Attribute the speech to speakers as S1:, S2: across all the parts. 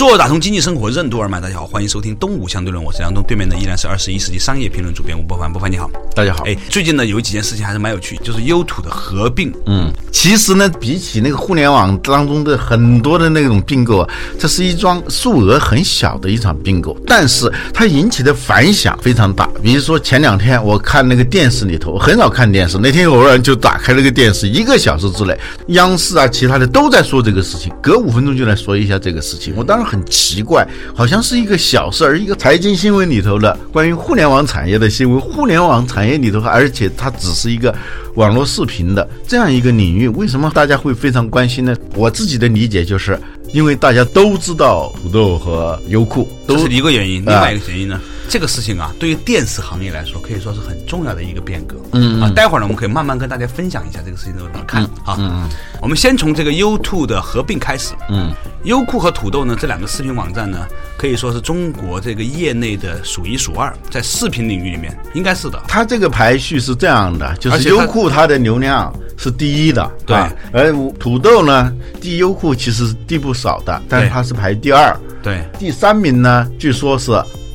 S1: 做打通经济生活任督二脉，大家好，欢迎收听东吴相对论，我是梁东，对面的依然是二十一世纪商业评论主编吴伯凡，伯凡你好，
S2: 大家好。
S1: 哎，最近呢有几件事情还是蛮有趣，就是优土的合并。
S2: 嗯，其实呢，比起那个互联网当中的很多的那种并购啊，这是一桩数额很小的一场并购，但是它引起的反响非常大。比如说前两天我看那个电视里头，我很少看电视，那天偶然就打开了个电视，一个小时之内，央视啊，其他的都在说这个事情，隔五分钟就来说一下这个事情，我当时。很奇怪，好像是一个小事儿，一个财经新闻里头的关于互联网产业的新闻。互联网产业里头，而且它只是一个网络视频的这样一个领域，为什么大家会非常关心呢？我自己的理解就是，因为大家都知道土豆和优酷，
S1: 都是一个原因。另外一个原因呢？这个事情啊，对于电视行业来说，可以说是很重要的一个变革。嗯啊，待会儿呢，我们可以慢慢跟大家分享一下这个事情怎么看啊。嗯我们先从这个优兔的合并开始。嗯，优酷和土豆呢，这两个视频网站呢，可以说是中国这个业内的数一数二，在视频领域里面应该是的。
S2: 它这个排序是这样的，就是优酷它的流量是第一的，
S1: 对。
S2: 而土豆呢，第优酷其实低不少的，但是它是排第二。
S1: 对。
S2: 第三名呢，据说是。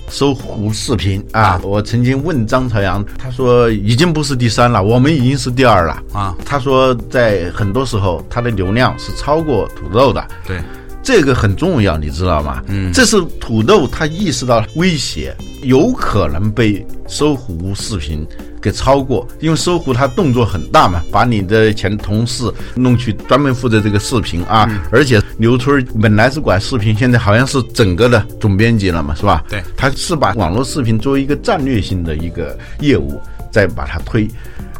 S2: 搜狐视频啊，我曾经问张朝阳，他说已经不是第三了，我们已经是第二了啊。他说在很多时候，它的流量是超过土豆的。
S1: 对，
S2: 这个很重要，你知道吗？嗯，这是土豆他意识到威胁，有可能被搜狐视频。给超过，因为搜狐它动作很大嘛，把你的前同事弄去专门负责这个视频啊，而且刘春本来是管视频，现在好像是整个的总编辑了嘛，是吧？
S1: 对，
S2: 他是把网络视频作为一个战略性的一个业务，再把它推，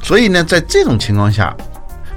S2: 所以呢，在这种情况下。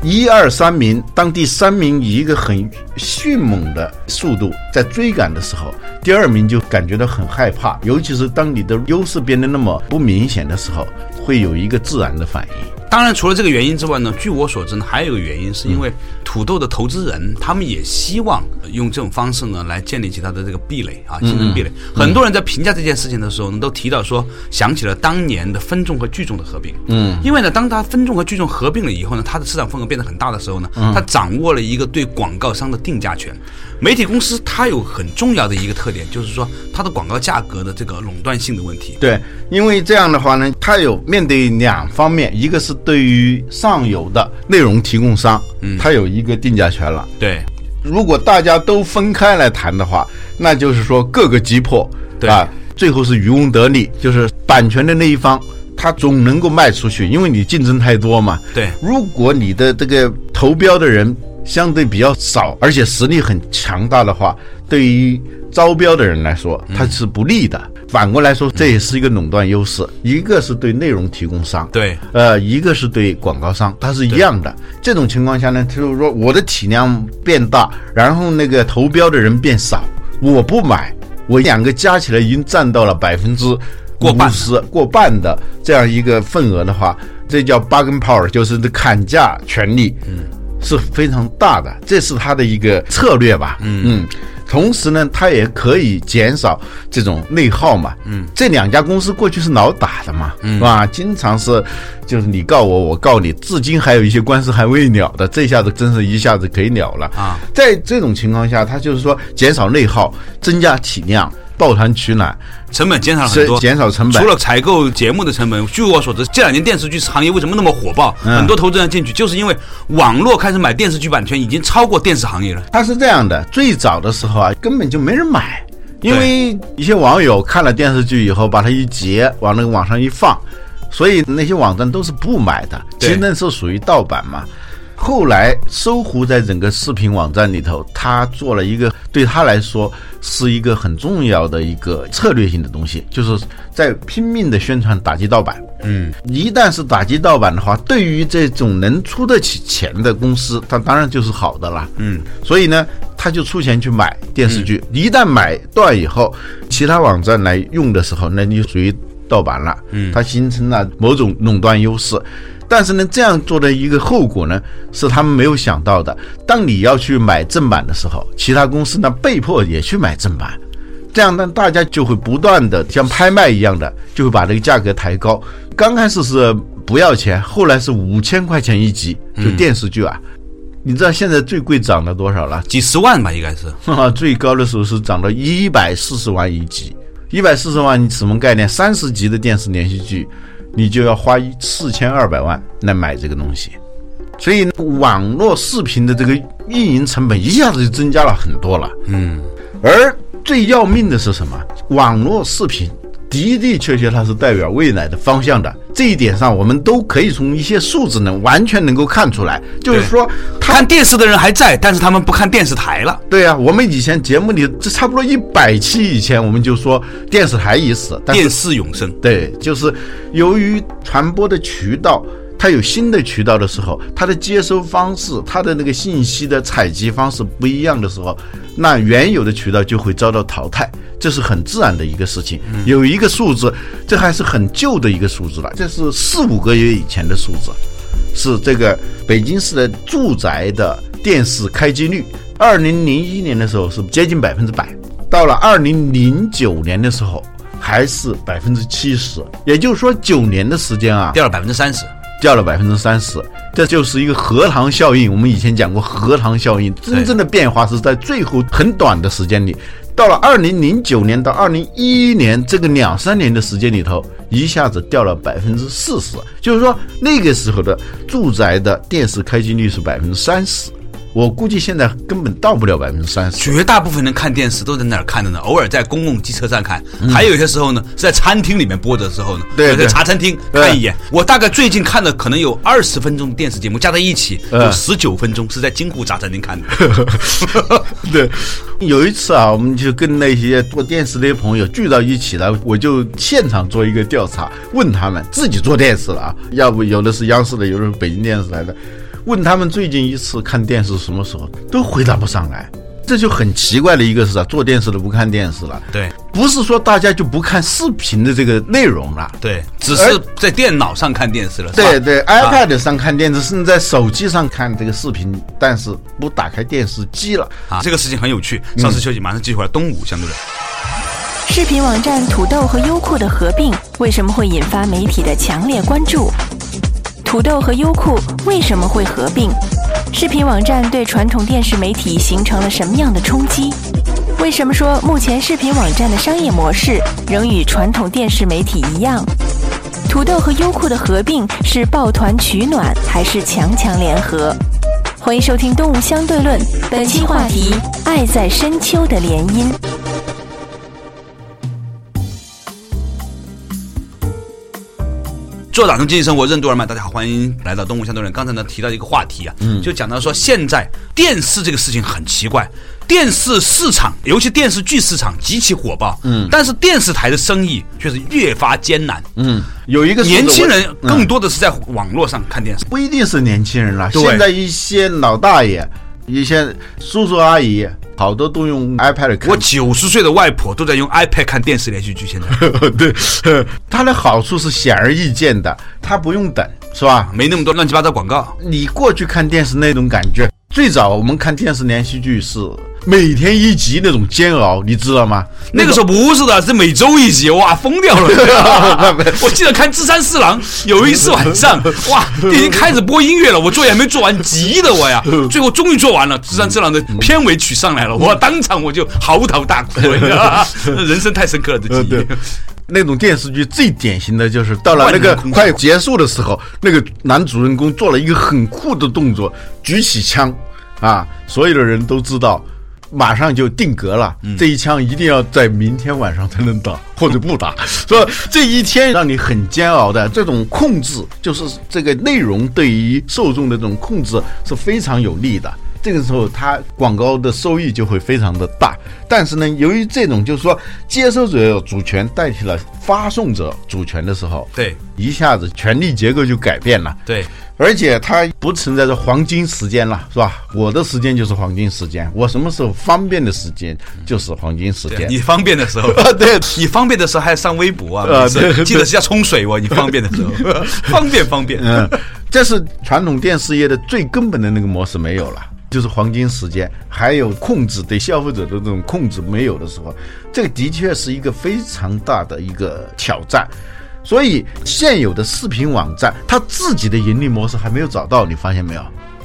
S2: 一二三名，当第三名以一个很迅猛的速度在追赶的时候，第二名就感觉到很害怕，尤其是当你的优势变得那么不明显的时候，会有一个自然的反应。
S1: 当然，除了这个原因之外呢，据我所知呢，还有一个原因，是因为土豆的投资人他们也希望用这种方式呢来建立起他的这个壁垒啊，竞争壁垒。很多人在评价这件事情的时候呢，都提到说，想起了当年的分众和聚众的合并。嗯，因为呢，当他分众和聚众合并了以后呢，它的市场份额变得很大的时候呢，他掌握了一个对广告商的定价权。媒体公司它有很重要的一个特点，就是说它的广告价格的这个垄断性的问题。
S2: 对，因为这样的话呢，它有面对两方面，一个是对于上游的内容提供商，嗯，它有一个定价权了。
S1: 对，
S2: 如果大家都分开来谈的话，那就是说各个击破，
S1: 对啊，
S2: 最后是渔翁得利，就是版权的那一方它总能够卖出去，因为你竞争太多嘛。
S1: 对，
S2: 如果你的这个投标的人。相对比较少，而且实力很强大的话，对于招标的人来说，它是不利的。反过来说，这也是一个垄断优势。一个是对内容提供商，
S1: 对，
S2: 呃，一个是对广告商，它是一样的。这种情况下呢，就是说我的体量变大，然后那个投标的人变少，我不买，我两个加起来已经占到了百分之
S1: 过半
S2: 十过半的这样一个份额的话，这叫 bargain power，就是这砍价权利。嗯。是非常大的，这是他的一个策略吧。嗯嗯，同时呢，他也可以减少这种内耗嘛。嗯，这两家公司过去是老打的嘛，是吧？经常是就是你告我，我告你，至今还有一些官司还未了的。这下子真是一下子可以了了啊！在这种情况下，他就是说减少内耗，增加体量。抱团取暖，
S1: 成本减少了很多，
S2: 减少成本。
S1: 除了采购节目的成本，据我所知，这两年电视剧行业为什么那么火爆？很多投资人进去，就是因为网络开始买电视剧版权，已经超过电视行业了。
S2: 它是这样的，最早的时候啊，根本就没人买，因为一些网友看了电视剧以后，把它一截，往那个网上一放，所以那些网站都是不买的。其实那是属于盗版嘛。后来搜狐在整个视频网站里头，他做了一个对他来说是一个很重要的一个策略性的东西，就是在拼命的宣传打击盗版。嗯，一旦是打击盗版的话，对于这种能出得起钱的公司，它当然就是好的了。嗯，所以呢，他就出钱去买电视剧，一旦买断以后，其他网站来用的时候，那就属于盗版了。嗯，它形成了某种垄断优势。但是呢，这样做的一个后果呢，是他们没有想到的。当你要去买正版的时候，其他公司呢被迫也去买正版，这样呢，大家就会不断的像拍卖一样的，就会把这个价格抬高。刚开始是不要钱，后来是五千块钱一集，就电视剧啊。你知道现在最贵涨了多少了？
S1: 几十万吧，应该是。
S2: 最高的时候是涨到一百四十万一集，一百四十万你什么概念？三十集的电视连续剧，你就要花四千二百万来买这个东西。所以网络视频的这个运营成本一下子就增加了很多了。嗯，而最要命的是什么？网络视频。的的确确，它是代表未来的方向的。这一点上，我们都可以从一些数字能，完全能够看出来。就是说，
S1: 看电视的人还在，但是他们不看电视台了。
S2: 对啊，我们以前节目里，这差不多一百期以前，我们就说电视台已死，
S1: 电视永生。
S2: 对，就是由于传播的渠道。它有新的渠道的时候，它的接收方式、它的那个信息的采集方式不一样的时候，那原有的渠道就会遭到淘汰，这是很自然的一个事情。有一个数字，这还是很旧的一个数字了，这是四五个月以前的数字，是这个北京市的住宅的电视开机率，二零零一年的时候是接近百分之百，到了二零零九年的时候还是百分之七十，也就是说九年的时间啊，
S1: 掉了百分之三十。
S2: 掉了百分之三十，这就是一个荷塘效应。我们以前讲过荷塘效应，真正的变化是在最后很短的时间里，到了二零零九年到二零一一年这个两三年的时间里头，一下子掉了百分之四十。就是说那个时候的住宅的电视开机率是百分之三十。我估计现在根本到不了百分之三十。
S1: 绝大部分人看电视都在哪儿看的呢？偶尔在公共机车站看，还有一些时候呢是在餐厅里面播的时候呢。
S2: 对，
S1: 在茶餐厅看一眼。我大概最近看的可能有二十分钟电视节目，加在一起有十九分钟是在金湖茶餐厅看的。
S2: 对，有一次啊，我们就跟那些做电视的朋友聚到一起了，我就现场做一个调查，问他们自己做电视了啊，要不有的是央视的，有的是北京电视台的。问他们最近一次看电视什么时候，都回答不上来，这就很奇怪的一个是啊，做电视的不看电视了。
S1: 对，
S2: 不是说大家就不看视频的这个内容了，
S1: 对，只是在电脑上看电视了。
S2: 对对，iPad 上看电视，甚至在手机上看这个视频，但是不打开电视机了
S1: 啊。这个事情很有趣。稍事休息，马上继续回来。东吴相对论。
S3: 视频网站土豆和优酷的合并为什么会引发媒体的强烈关注？土豆和优酷为什么会合并？视频网站对传统电视媒体形成了什么样的冲击？为什么说目前视频网站的商业模式仍与传统电视媒体一样？土豆和优酷的合并是抱团取暖还是强强联合？欢迎收听《动物相对论》，本期话题：爱在深秋的联姻。
S1: 做打通经济生活任督二脉，大家好，欢迎来到东吴相对论。刚才呢提到一个话题啊，嗯，就讲到说现在电视这个事情很奇怪，电视市场，尤其电视剧市场极其火爆，嗯，但是电视台的生意却是越发艰难，
S2: 嗯，有一个
S1: 年轻人更多的是在网络上看电视，
S2: 不一定是年轻人了，现在一些老大爷。一些叔叔阿姨，好多都用 iPad 看。
S1: 我九十岁的外婆都在用 iPad 看电视连续剧。现在，
S2: 对，它的好处是显而易见的，它不用等，是吧？
S1: 没那么多乱七八糟广告。
S2: 你过去看电视那种感觉，最早我们看电视连续剧是。每天一集那种煎熬，你知道吗？
S1: 那个时候不是的，是每周一集，哇，疯掉了！我记得看《智山四郎》，有一次晚上，哇，已经开始播音乐了，我作业还没做完，急的我呀，最后终于做完了，《智山四郎》的片尾曲上来了，我当场我就嚎啕大哭，人生太深刻了，这记忆。
S2: 那种电视剧最典型的就是到了那个快结束的时候，那个男主人公做了一个很酷的动作，举起枪，啊，所有的人都知道。马上就定格了，这一枪一定要在明天晚上才能打，或者不打，说这一天让你很煎熬的这种控制，就是这个内容对于受众的这种控制是非常有利的。这个时候，它广告的收益就会非常的大。但是呢，由于这种就是说接收者主权代替了发送者主权的时候，
S1: 对，
S2: 一下子权力结构就改变了。
S1: 对，
S2: 而且它不存在着黄金时间了，是吧？我的时间就是黄金时间，我什么时候方便的时间就是黄金时间。
S1: 你方便的时候，
S2: 对，
S1: 你方便的时候还上微博啊？
S2: 呃对
S1: 记得是要冲水哦。你方便的时候，方便方便。
S2: 嗯，这是传统电视业的最根本的那个模式没有了，就是黄金时间，还有控制对消费者的这种控制没有的时候，这个的确是一个非常大的一个挑战。所以现有的视频网站，它自己的盈利模式还没有找到，你发现没有？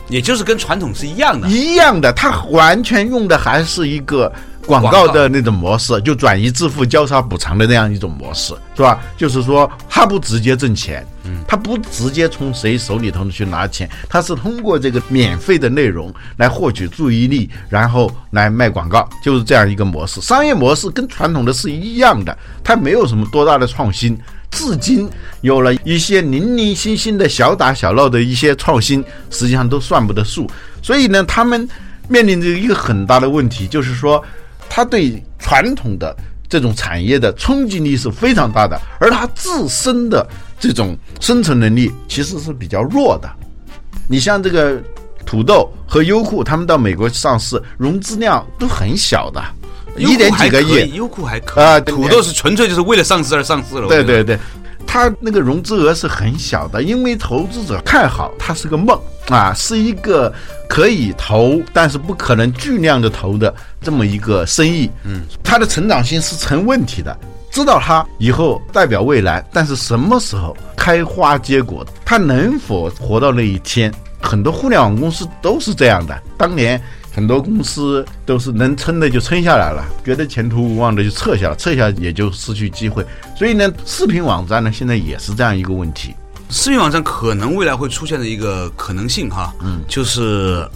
S1: 也就是跟传统是一样的。
S2: 一样的，它完全用的还是一个广告的那种模式，就转移支付、交叉补偿的那样一种模式，是吧？就是说，它不直接挣钱，嗯，它不直接从谁手里头去拿钱，它是通过这个免费的内容来获取注意力，然后来卖广告，就是这样一个模式。商业模式跟传统的是一样的，它没有什么多大的创新。至今有了一些零零星星的小打小闹的一些创新，实际上都算不得数。所以呢，他们面临着一个很大的问题，就是说，他对传统的这种产业的冲击力是非常大的，而它自身的这种生存能力其实是比较弱的。你像这个土豆和优酷，他们到美国上市，融资量都很小的，一点几个亿。
S1: 优酷还可以
S2: 啊
S1: 土豆是纯粹就是为了上市而上市了。
S2: 对对对，它那个融资额是很小的，因为投资者看好它是个梦啊，是一个可以投，但是不可能巨量的投的这么一个生意。嗯，它的成长性是成问题的。知道它以后代表未来，但是什么时候开花结果，它能否活到那一天？很多互联网公司都是这样的。当年很多公司都是能撑的就撑下来了，觉得前途无望的就撤下了，撤下也就失去机会。所以呢，视频网站呢现在也是这样一个问题。
S1: 视频网站可能未来会出现的一个可能性哈，嗯，就是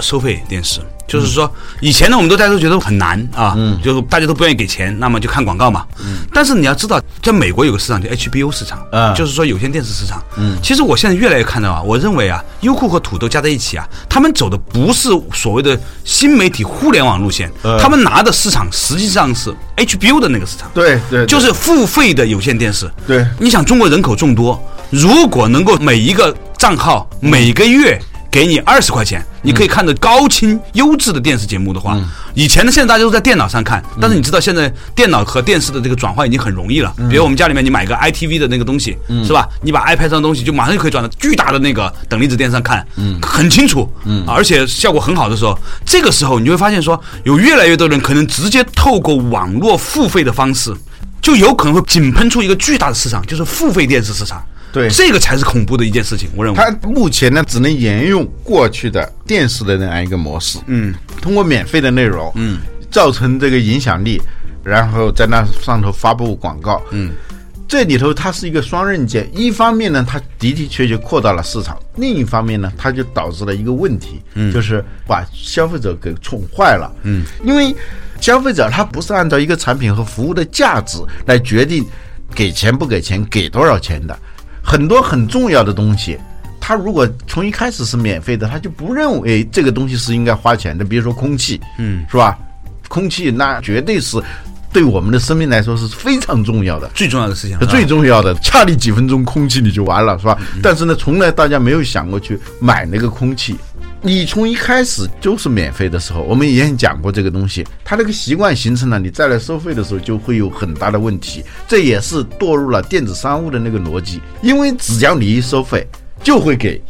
S1: 收费电视。就是说，以前呢，我们都大家都觉得很难啊，嗯，就是大家都不愿意给钱，那么就看广告嘛。嗯，但是你要知道，在美国有个市场叫 HBO 市场，
S2: 嗯
S1: 就是说有线电视市场。嗯，其实我现在越来越看到啊，我认为啊，优酷和土豆加在一起啊，他们走的不是所谓的新媒体互联网路线，他们拿的市场实际上是 HBO 的那个市场。
S2: 对对
S1: 就是付费的有线电视。
S2: 对
S1: 你想中国人口众多，如果能够每一个账号每个月给你二十块钱，你可以看着高清优质的电视节目的话，以前呢，现在大家都在电脑上看，但是你知道现在电脑和电视的这个转换已经很容易了。比如我们家里面你买个 iTV 的那个东西，是吧？你把 iPad 上的东西就马上就可以转到巨大的那个等离子电视上看，很清楚，啊而且效果很好的时候，这个时候你就会发现说，有越来越多人可能直接透过网络付费的方式。就有可能会井喷出一个巨大的市场，就是付费电视市场。
S2: 对。
S1: 这个才是恐怖的一件事情，我认为。
S2: 它目前呢，只能沿用过去的电视的那样一个模式，
S1: 嗯，
S2: 通过免费的内容，
S1: 嗯，
S2: 造成这个影响力，然后在那上头发布广告，
S1: 嗯，
S2: 这里头它是一个双刃剑，一方面呢，它的的确确扩大了市场；另一方面呢，它就导致了一个问题，嗯，就是把消费者给宠坏了，嗯，因为消费者他不是按照一个产品和服务的价值来决定给钱不给钱、给多少钱的，很多很重要的东西。他如果从一开始是免费的，他就不认为这个东西是应该花钱的。比如说空气，嗯，是吧？空气那绝对是对我们的生命来说是非常重要的。
S1: 最重要的事情，
S2: 最重要的，差你几分钟空气你就完了，是吧？但是呢，从来大家没有想过去买那个空气。你从一开始就是免费的时候，我们以前讲过这个东西，它这个习惯形成了，你再来收费的时候就会有很大的问题。这也是堕入了电子商务的那个逻辑，因为只要你一收费，就会给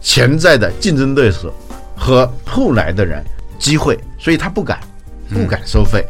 S2: 潜在的竞争对手和后来的人机会，所以他不敢，不敢收费。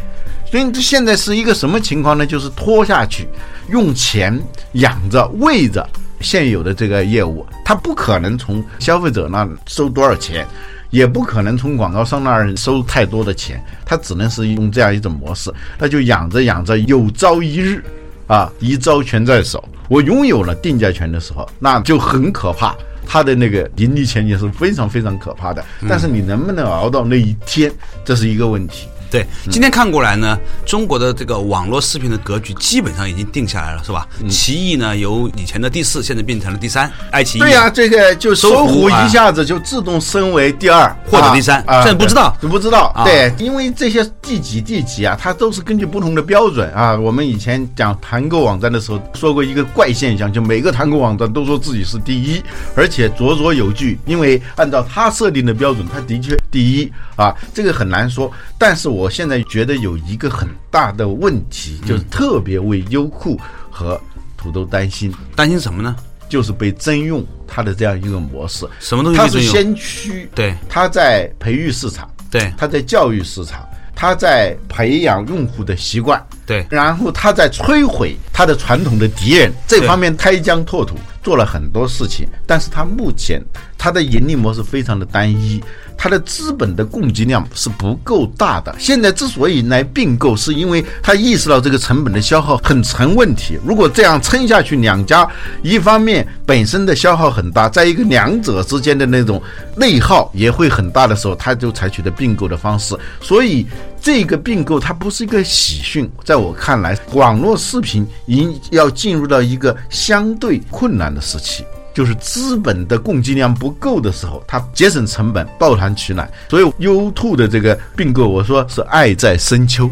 S2: 所以这现在是一个什么情况呢？就是拖下去，用钱养着、喂着现有的这个业务，他不可能从消费者那收多少钱，也不可能从广告商那儿收太多的钱，他只能是用这样一种模式，那就养着养着，有朝一日啊，一招权在手，我拥有了定价权的时候，那就很可怕。它的那个盈利前景是非常非常可怕的。但是你能不能熬到那一天，这是一个问题。
S1: 对，今天看过来呢，中国的这个网络视频的格局基本上已经定下来了，是吧？奇异呢，由以前的第四，现在变成了第三，爱奇艺。
S2: 对呀、这个就搜
S1: 搜狐
S2: 一下子就自动升为第二
S1: 或者第三
S2: 啊啊
S1: 这不知道
S2: 对不知道。
S1: 啊
S2: 对，因为这些第几第几啊，它都是根据不同的标准啊。我们以前讲团购网站的时候说过一个怪现象，就每个团购网站都说自己是第一，而且绰绰有据，因为按照它设定的标准，它的确第一啊，这个很难说。但是我现在觉得有一个很大的问题，就是特别为优酷和土豆担心。
S1: 担心什么呢？
S2: 就是被征用它的这样一个模式。
S1: 什么东西
S2: 它是先驱，
S1: 对。
S2: 它在培育市场，
S1: 对。
S2: 它在教育市场，它在培养用户的习惯，
S1: 对。
S2: 然后它在摧毁它的传统的敌人，这方面开疆拓土，做了很多事情。但是它目前它的盈利模式非常的单一，它的资本的供给量是不够大的。现在之所以来并购，是因为它意识到这个成本的消耗很成问题。如果这样撑下去，两家一方面本身的消耗很大，在一个两者之间的那种内耗也会很大的时候，它就采取的并购的方式。所以这个并购它不是一个喜讯，在我看来，网络视频已经要进入到一个相对困难的时期。就是资本的供给量不够的时候，它节省成本，抱团取暖。所以 U2 的这个并购，我说是爱在深秋，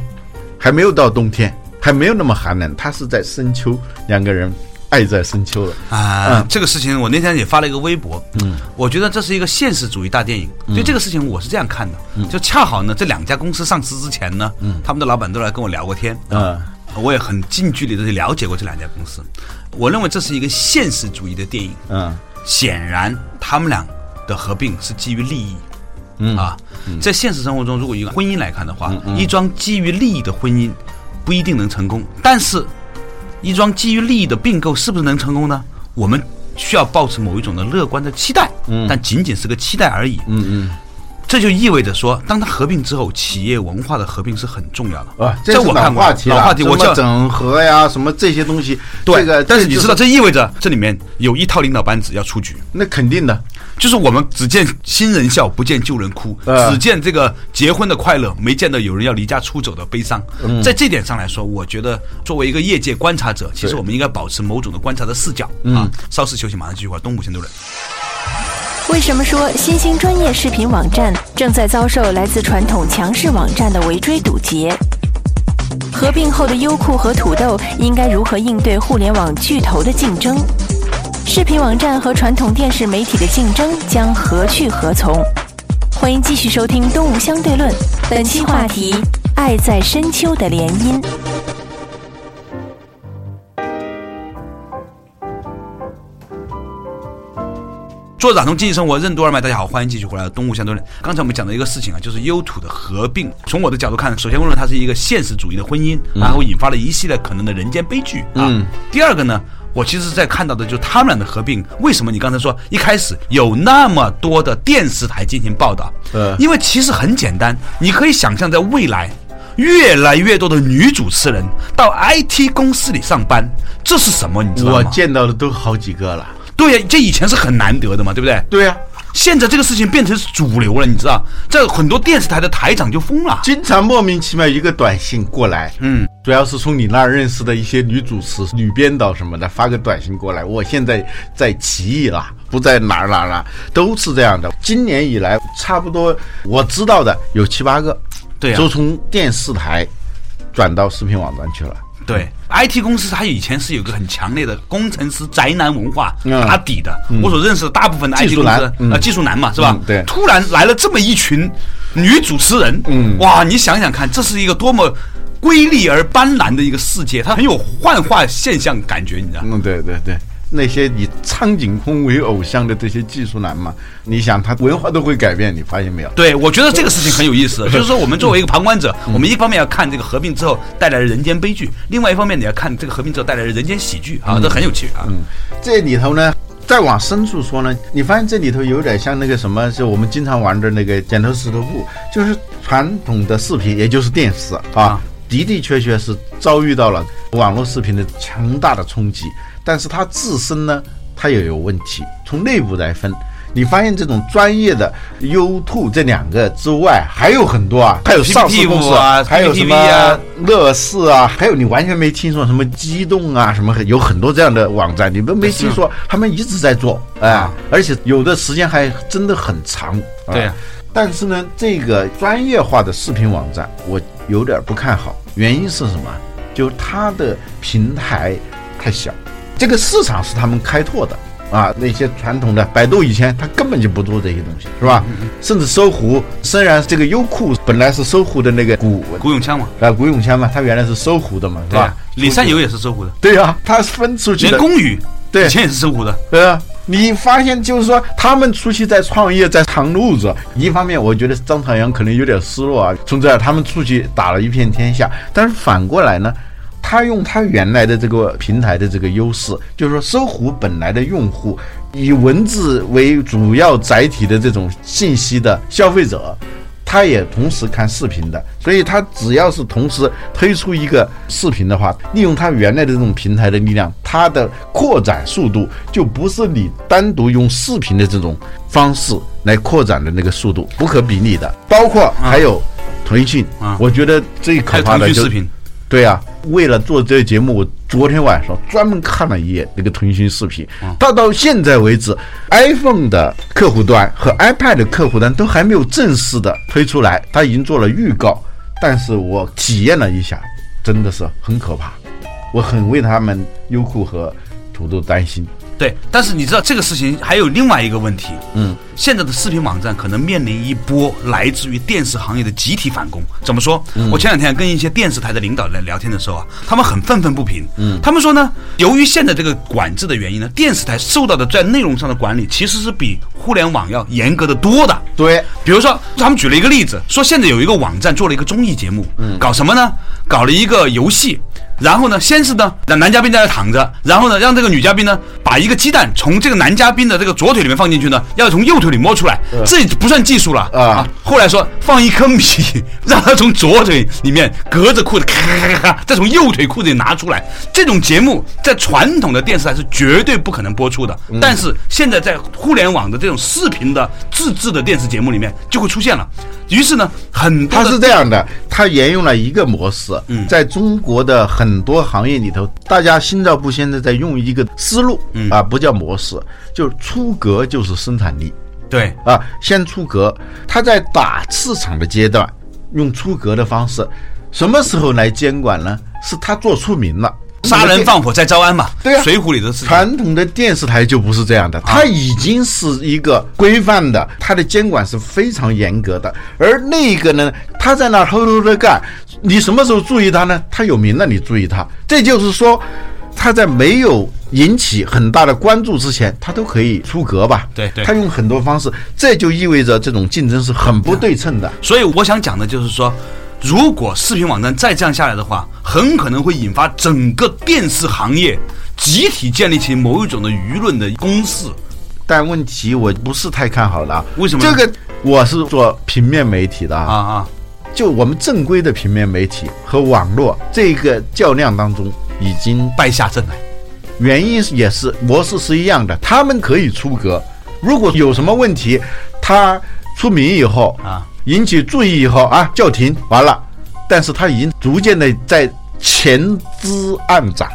S2: 还没有到冬天，还没有那么寒冷，它是在深秋，两个人爱在深秋了。
S1: 啊、
S2: 嗯。
S1: 这个事情我那天也发了一个微博，嗯，我觉得这是一个现实主义大电影，
S2: 嗯。
S1: 这个事情我是这样看的，就恰好呢，这两家公司上市之前呢，他们的老板都来跟我聊过天，
S2: 嗯。
S1: 我也很近距离的去了解过这两家公司，我认为这是一个现实主义的电影，
S2: 嗯。
S1: 显然他们俩的合并是基于利益。嗯。啊，在现实生活中，如果一个婚姻来看的话，一桩基于利益的婚姻不一定能成功，但是一桩基于利益的并购是不是能成功呢？我们需要保持某一种的乐观的期待，但仅仅是个期待而已。
S2: 嗯嗯
S1: 这就意味着说，当它合并之后，企业文化的合并是很重要的。
S2: 啊，这
S1: 我看过
S2: 老话题
S1: 我叫
S2: 整合呀，什么这些东西，
S1: 对
S2: 这个，
S1: 但是你知道，这意味着这里面有一套领导班子要出局。
S2: 那肯定的，
S1: 就是我们只见新人笑，不见旧人哭，
S2: 呃
S1: 只见这个结婚的快乐，没见到有人要离家出走的悲伤。
S2: 嗯
S1: 在这点上来说，我觉得作为一个业界观察者，其实我们应该保持某种的观察的视角
S2: 嗯
S1: 啊。稍事休息，马上继续回。东吴先头人，
S3: 为什么说新兴专业视频网站正在遭受来自传统强势网站的围追堵截？合并后的优酷和土豆应该如何应对互联网巨头的竞争？视频网站和传统电视媒体的竞争将何去何从？欢迎继续收听《东吴相对论》，本期话题：爱在深秋的联姻。
S1: 做打通经济生活，任督二脉。大家好，欢迎继续回来。东吴相对论。刚才我们讲的一个事情啊，就是优土的合并。从我的角度看，首先我认为它是一个现实主义的婚姻，然后引发了一系列可能的人间悲剧啊。
S2: 嗯
S1: 第二个呢，我其实在看到的就是他们俩的合并。为什么你刚才说一开始有那么多的电视台进行报道？
S2: 呃
S1: 因为其实很简单，你可以想象在未来。越来越多的女主持人到 IT 公司里上班，这是什么？你知道吗？
S2: 我见到的都好几个了。
S1: 对呀，这以前是很难得的嘛，对不对？
S2: 对呀、
S1: 现在这个事情变成是主流了，你知道，这很多电视台的台长就疯了。
S2: 经常莫名其妙一个短信过来，
S1: 嗯，
S2: 主要是从你那儿认识的一些女主持、女编导什么的发个短信过来，我现在在奇异了，不在哪儿哪儿了，都是这样的。今年以来，差不多我知道的有七八个，
S1: 对呀
S2: 都从电视台转到视频网站去了。
S1: 对，IT 公司它以前是有个很强烈的工程师宅男文化
S2: 嗯
S1: 打底的。我所认识的大部分的 IT 公司，
S2: 男嗯
S1: 呃，技术男嘛，是吧
S2: 嗯？对
S1: 突然来了这么一群女主持人，
S2: 嗯
S1: 哇，你想想看，这是一个多么瑰丽而斑斓的一个世界，它很有幻化现象感觉，你知道？
S2: 嗯，对对对，那些以苍井空为偶像的这些技术男嘛，你想他文化都会改变，你发现没有？
S1: 对，我觉得这个事情很有意思，就是说我们作为一个旁观者，我们一方面要看这个合并之后带来的人间悲剧，另外一方面你要看这个合并之后带来的人间喜剧啊，这很有趣啊。嗯。
S2: 这里头呢，再往深处说呢，你发现这里头有点像那个什么，就我们经常玩的那个剪刀石头布，就是传统的视频，也就是电视啊
S1: 啊，
S2: 的的确确是遭遇到了网络视频的强大的冲击，但是它自身呢，它也有问题。从内部来分，你发现这种专业的 YouTube 这两个之外，还有很多啊，还有上市公司
S1: 啊
S2: 还有什么乐视啊，还有你完全没听说什么激动啊，什么有很多这样的网站，你都没听说，他们一直在做，哎、
S1: 啊
S2: 而且有的时间还真的很长。啊
S1: 对啊
S2: 但是呢，这个专业化的视频网站，我有点不看好。原因是什么？就是它的平台太小，这个市场是他们开拓的啊。那些传统的百度以前他根本就不做这些东西，是吧？甚至搜狐，虽然这个优酷本来是搜狐的那个股
S1: 古永锵嘛，
S2: 啊古永锵嘛，他原来是搜狐的嘛，是吧
S1: 啊？，李善友也是搜狐的，
S2: 对呀、它是分出去的。
S1: 连宫羽
S2: 对
S1: 以前也是搜狐的，
S2: 对啊，你发现就是说，他们出去在创业，在趟路子。一方面，我觉得张朝阳可能有点失落啊，从这儿他们出去打了一片天下。但是反过来呢，他用他原来的这个平台的这个优势，就是说，搜狐本来的用户以文字为主要载体的这种信息的消费者。他也同时看视频的，所以他只要是同时推出一个视频的话，利用他原来的这种平台的力量，它的扩展速度就不是你单独用视频的这种方式来扩展的那个速度不可比拟的。包括还有腾讯
S1: 啊，
S2: 我觉得最可怕的就
S1: 腾
S2: 对啊，为了做这个节目，我昨天晚上专门看了一眼那个腾讯视频。
S1: 它
S2: 到到现在为止，iPhone 的客户端和 iPad 的客户端都还没有正式的推出来，它已经做了预告。但是我体验了一下，真的是很可怕，我很为他们优酷和土豆担心。
S1: 对，但是你知道这个事情还有另外一个问题，
S2: 嗯，
S1: 现在的视频网站可能面临一波来自于电视行业的集体反攻。怎么说？我前两天跟一些电视台的领导来聊天的时候啊，他们很愤愤不平。嗯，他们说呢，由于现在这个管制的原因呢，电视台受到的在内容上的管理其实是比互联网要严格的多的。
S2: 对，
S1: 比如说，他们举了一个例子，说现在有一个网站做了一个综艺节目，嗯搞什么呢？搞了一个游戏，然后呢，先是呢让男嘉宾在那躺着，然后呢让这个女嘉宾呢把一个鸡蛋从这个男嘉宾的这个左腿里面放进去呢，要从右腿里摸出来，这不算技术了
S2: 啊
S1: 后来说放一颗米，让他从左腿里面隔着裤子咔咔咔咔，再从右腿裤子里拿出来。这种节目在传统的电视台是绝对不可能播出的，但是现在在互联网的这种视频的自制的电视节目里面就会出现了。于是呢，很多
S2: 它是这样的，它沿用了一个模式，
S1: 嗯
S2: 在中国的很多行业里头，大家心照不宣的在用一个思路，
S1: 嗯
S2: 啊，不叫模式，就是出格就是生产力
S1: 对
S2: 啊，先出格。他在打市场的阶段，用出格的方式，什么时候来监管呢？是他做出名了。
S1: 杀人放火在招安嘛，
S2: 对啊
S1: 水浒里的事。
S2: 传统的电视台就不是这样的，它已经是一个规范的，它的监管是非常严格的。而那个呢，他在那儿偷偷的干，你什么时候注意他呢？他有名了，你注意他。这就是说，他在没有引起很大的关注之前，他都可以出格吧？
S1: 对对
S2: 他用很多方式，这就意味着这种竞争是很不对称的。
S1: 所以我想讲的就是说，如果视频网站再这样下来的话，很可能会引发整个电视行业集体建立起某一种的舆论的攻势。
S2: 但问题我不是太看好了啊。
S1: 为什么
S2: 这个我是做平面媒体的
S1: 啊啊，
S2: 就我们正规的平面媒体和网络这个较量当中，已经
S1: 败下阵来。
S2: 原因也是模式是一样的，他们可以出格，如果有什么问题，他出名以后
S1: 啊，
S2: 引起注意以后啊，叫停完了，但是他已经逐渐的在前知暗长。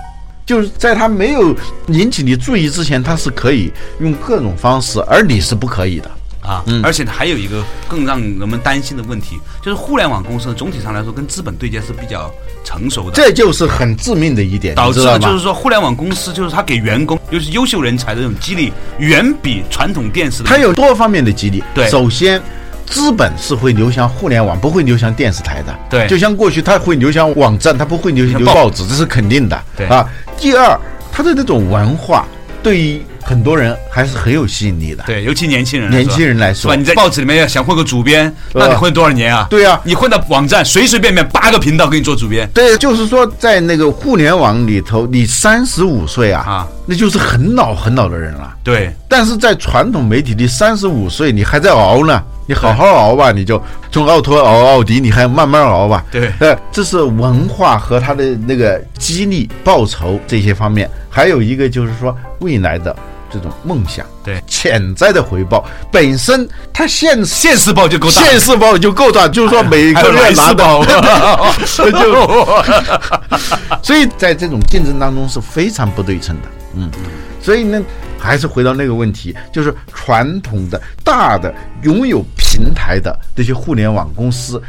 S2: 就是在他没有引起你注意之前，他是可以用各种方式，而你是不可以的。
S1: 啊，而且还有一个更让人们担心的问题，就是互联网公司总体上来说跟资本对接是比较成熟的，
S2: 这就是很致命的一点，
S1: 导致？了就是说，互联网公司就是它给员工，尤其优秀人才的这种激励，远比传统电视的
S2: 它有多方面的激励。
S1: 对
S2: 首先，资本是会流向互联网，不会流向电视台的。
S1: 对
S2: 就像过去它会流向网站，它不会流流
S1: 报
S2: 报纸，这是肯定的。
S1: 对
S2: 啊。第二，它的那种文化对于很多人还是很有吸引力的。
S1: 对，尤其年轻人
S2: 年轻人来说
S1: 是吧？你在报纸里面要想混个主编，那
S2: 呃
S1: 你混多少年啊？
S2: 对啊
S1: 你混到网站，随随便便八个频道给你做主编，
S2: 对，就是说，在那个互联网里头，你三十五岁啊，
S1: 啊
S2: 那就是很老很老的人了。
S1: 对
S2: 但是在传统媒体，你三十五岁，你还在熬呢，你好好熬吧，你就从奥拓熬奥迪，你还慢慢熬吧。
S1: 对。
S2: 呃，这是文化和他的那个激励、报酬这些方面，还有一个就是说未来的这种梦想，
S1: 对。
S2: 潜在的回报。本身，它现
S1: 现世报就够大了。
S2: 现世报就够大，就是说每个月拿到，就，所以在这种竞争当中是非常不对称的，嗯，所以呢，还是回到那个问题，就是传统的大的拥有平台的这些互联网公司，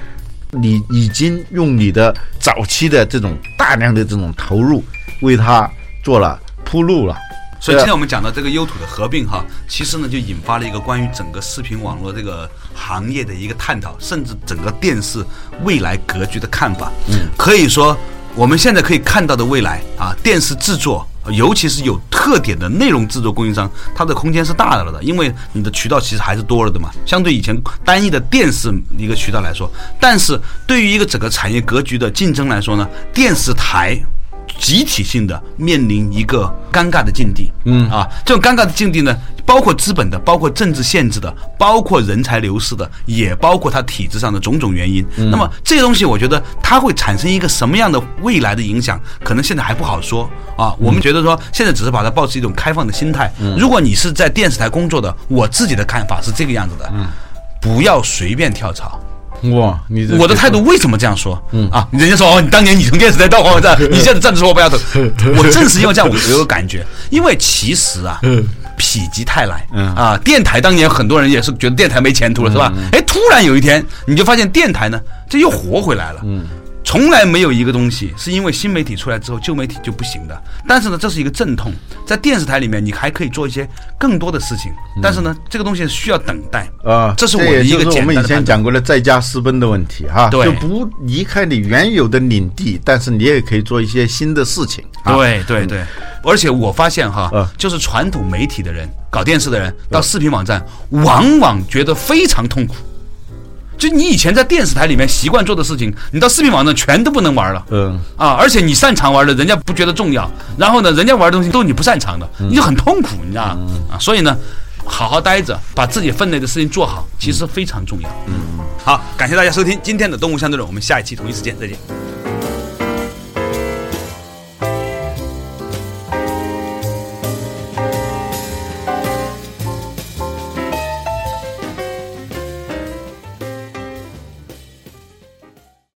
S2: 你已经用你的早期的这种大量的这种投入，为它做了铺路了。
S1: 所以今天我们讲到这个优土的合并哈，其实呢就引发了一个关于整个视频网络这个行业的一个探讨，甚至整个电视未来格局的看法。嗯，可以说我们现在可以看到的未来啊，电视制作。尤其是有特点的内容制作供应商，它的空间是大的了的，因为你的渠道其实还是多了的嘛。相对以前单一的电视一个渠道来说，但是对于一个整个产业格局的竞争来说呢，电视台。集体性的面临一个尴尬的境地，嗯啊，这种尴尬的境地呢，包括资本的，包括政治限制的，包括人才流失的，也包括它体制上的种种原因。那么这些东西，我觉得它会产生一个什么样的未来的影响，可能现在还不好说啊。我们觉得说，现在只是把它保持一种开放的心态。如果你是在电视台工作的，我自己的看法是这个样子的，不要随便跳槽。
S2: 哇，你
S1: 我的态度为什么这样说？嗯啊，人家说哦，你当年你从电视台到黄站，你现在站着说我不要走，我正是因为这样，我有个感觉，因为其实啊，否极泰来，嗯啊，电台当年很多人也是觉得电台没前途了，是吧？哎，突然有一天，你就发现电台呢，这又活回来了，嗯。从来没有一个东西是因为新媒体出来之后旧媒体就不行的。但是呢，这是一个阵痛，在电视台里面你还可以做一些更多的事情。但是呢，这个东西需要等待
S2: 啊。
S1: 这是我的一个
S2: 我们以前讲过的在家私奔的问题哈，
S1: 对，
S2: 就不离开你原有的领地，但是你也可以做一些新的事情。
S1: 对对对，而且我发现哈，就是传统媒体的人搞电视的人到视频网站，往往觉得非常痛苦。就你以前在电视台里面习惯做的事情，你到视频网站全都不能玩了。嗯啊，而且你擅长玩的，人家不觉得重要。然后呢，人家玩的东西都是你不擅长的，你就很痛苦，你知道吗？啊，所以呢，好好待着，把自己分内的事情做好，其实非常重要。嗯，好，感谢大家收听今天的动物相对论，我们下一期同一时间再见。